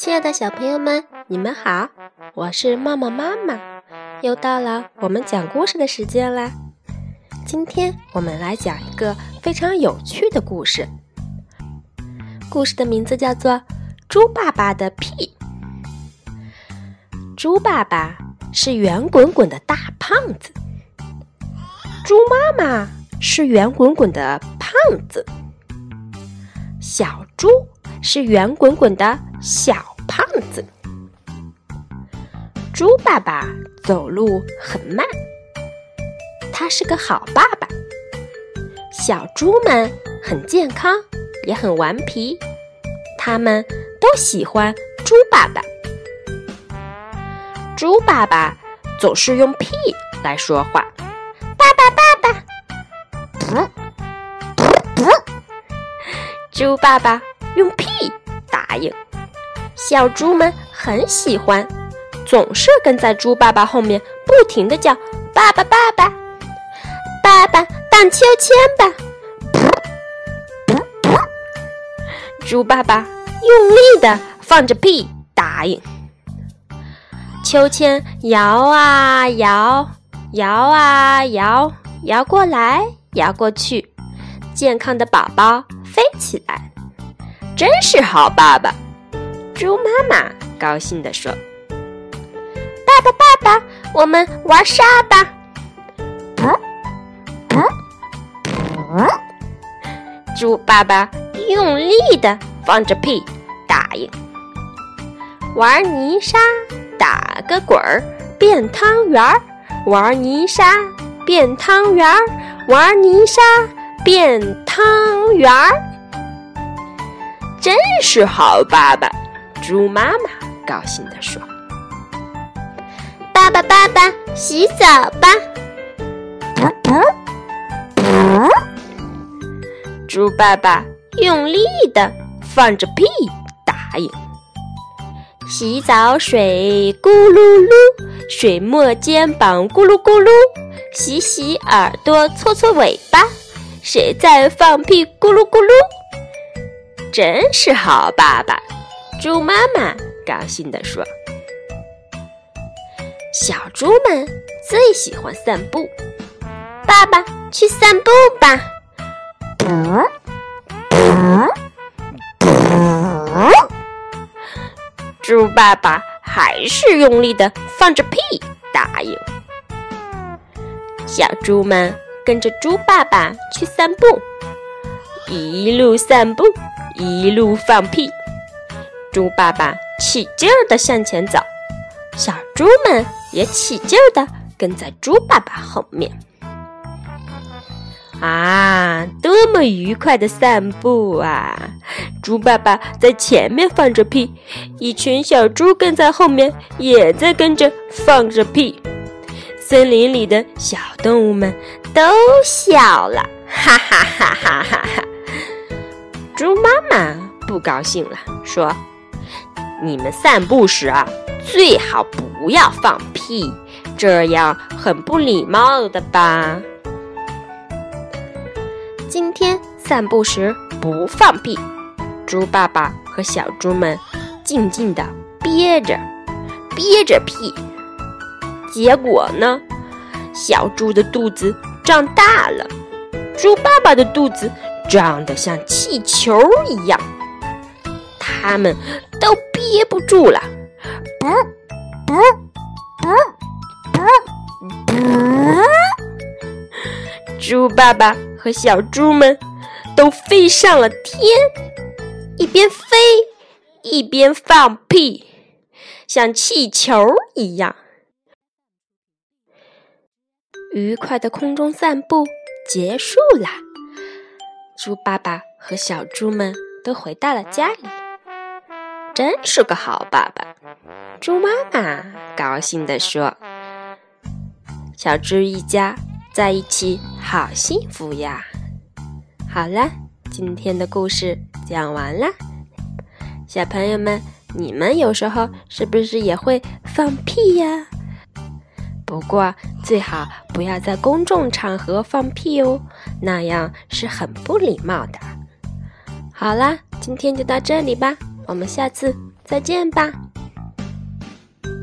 亲爱的小朋友们，你们好，我是茂茂妈妈，又到了我们讲故事的时间啦。今天我们来讲一个非常有趣的故事，故事的名字叫做《猪爸爸的屁》。猪爸爸是圆滚滚的大胖子，猪妈妈是圆滚滚的胖子，小猪是圆滚滚的小胖子。猪爸爸走路很慢，他是个好爸爸。小猪们很健康，也很顽皮，他们都喜欢猪爸爸。猪爸爸总是用屁来说话，爸爸爸爸，噗噗噗。猪爸爸用屁，小猪们很喜欢，总是跟在猪爸爸后面，不停的叫爸爸爸爸，爸爸荡秋千吧，猪爸爸用力的放着屁答应。秋千摇啊摇，摇啊摇，摇过来，摇过去，健康的宝宝飞起来，真是好爸爸！猪妈妈高兴地说：“爸爸，爸爸，我们玩沙吧！”噗噗噗！猪爸爸用力的放着屁，答应玩泥沙。打个滚儿，变汤圆儿，玩泥沙变汤圆儿，玩泥沙变汤圆儿，真是好爸爸！猪妈妈高兴地说：“爸爸，爸爸，洗澡吧！”噗噗噗！猪爸爸用力的放着屁，答应。洗澡水咕噜噜，水没肩膀咕噜咕噜，洗洗耳朵搓搓尾巴，谁在放屁咕噜咕噜？真是好爸爸！猪妈妈高兴地说：“小猪们最喜欢散步，爸爸去散步吧。”。猪爸爸还是用力的放着屁，答应。小猪们跟着猪爸爸去散步，一路散步，一路放屁。猪爸爸起劲儿的向前走，小猪们也起劲儿的跟在猪爸爸后面。啊，多么愉快的散步啊！猪爸爸在前面放着屁，一群小猪跟在后面，也在跟着放着屁。森林里的小动物们都笑了，哈哈哈哈哈哈！猪妈妈不高兴了，说：“你们散步时啊，最好不要放屁，这样很不礼貌的吧。”今天散步时不放屁，猪爸爸和小猪们静静地憋着，憋着屁。结果呢，小猪的肚子胀大了，猪爸爸的肚子胀得像气球一样，他们憋不住了，不不不不不，猪爸爸。和小猪们都飞上了天，一边飞一边放屁，像气球一样。愉快的空中散步结束了，猪爸爸和小猪们都回到了家里。真是个好爸爸，猪妈妈高兴地说：“小猪一家。”在一起好幸福呀！好了，今天的故事讲完了。小朋友们，你们有时候是不是也会放屁呀？不过最好不要在公众场合放屁哦，那样是很不礼貌的。好啦，今天就到这里吧。我们下次再见吧。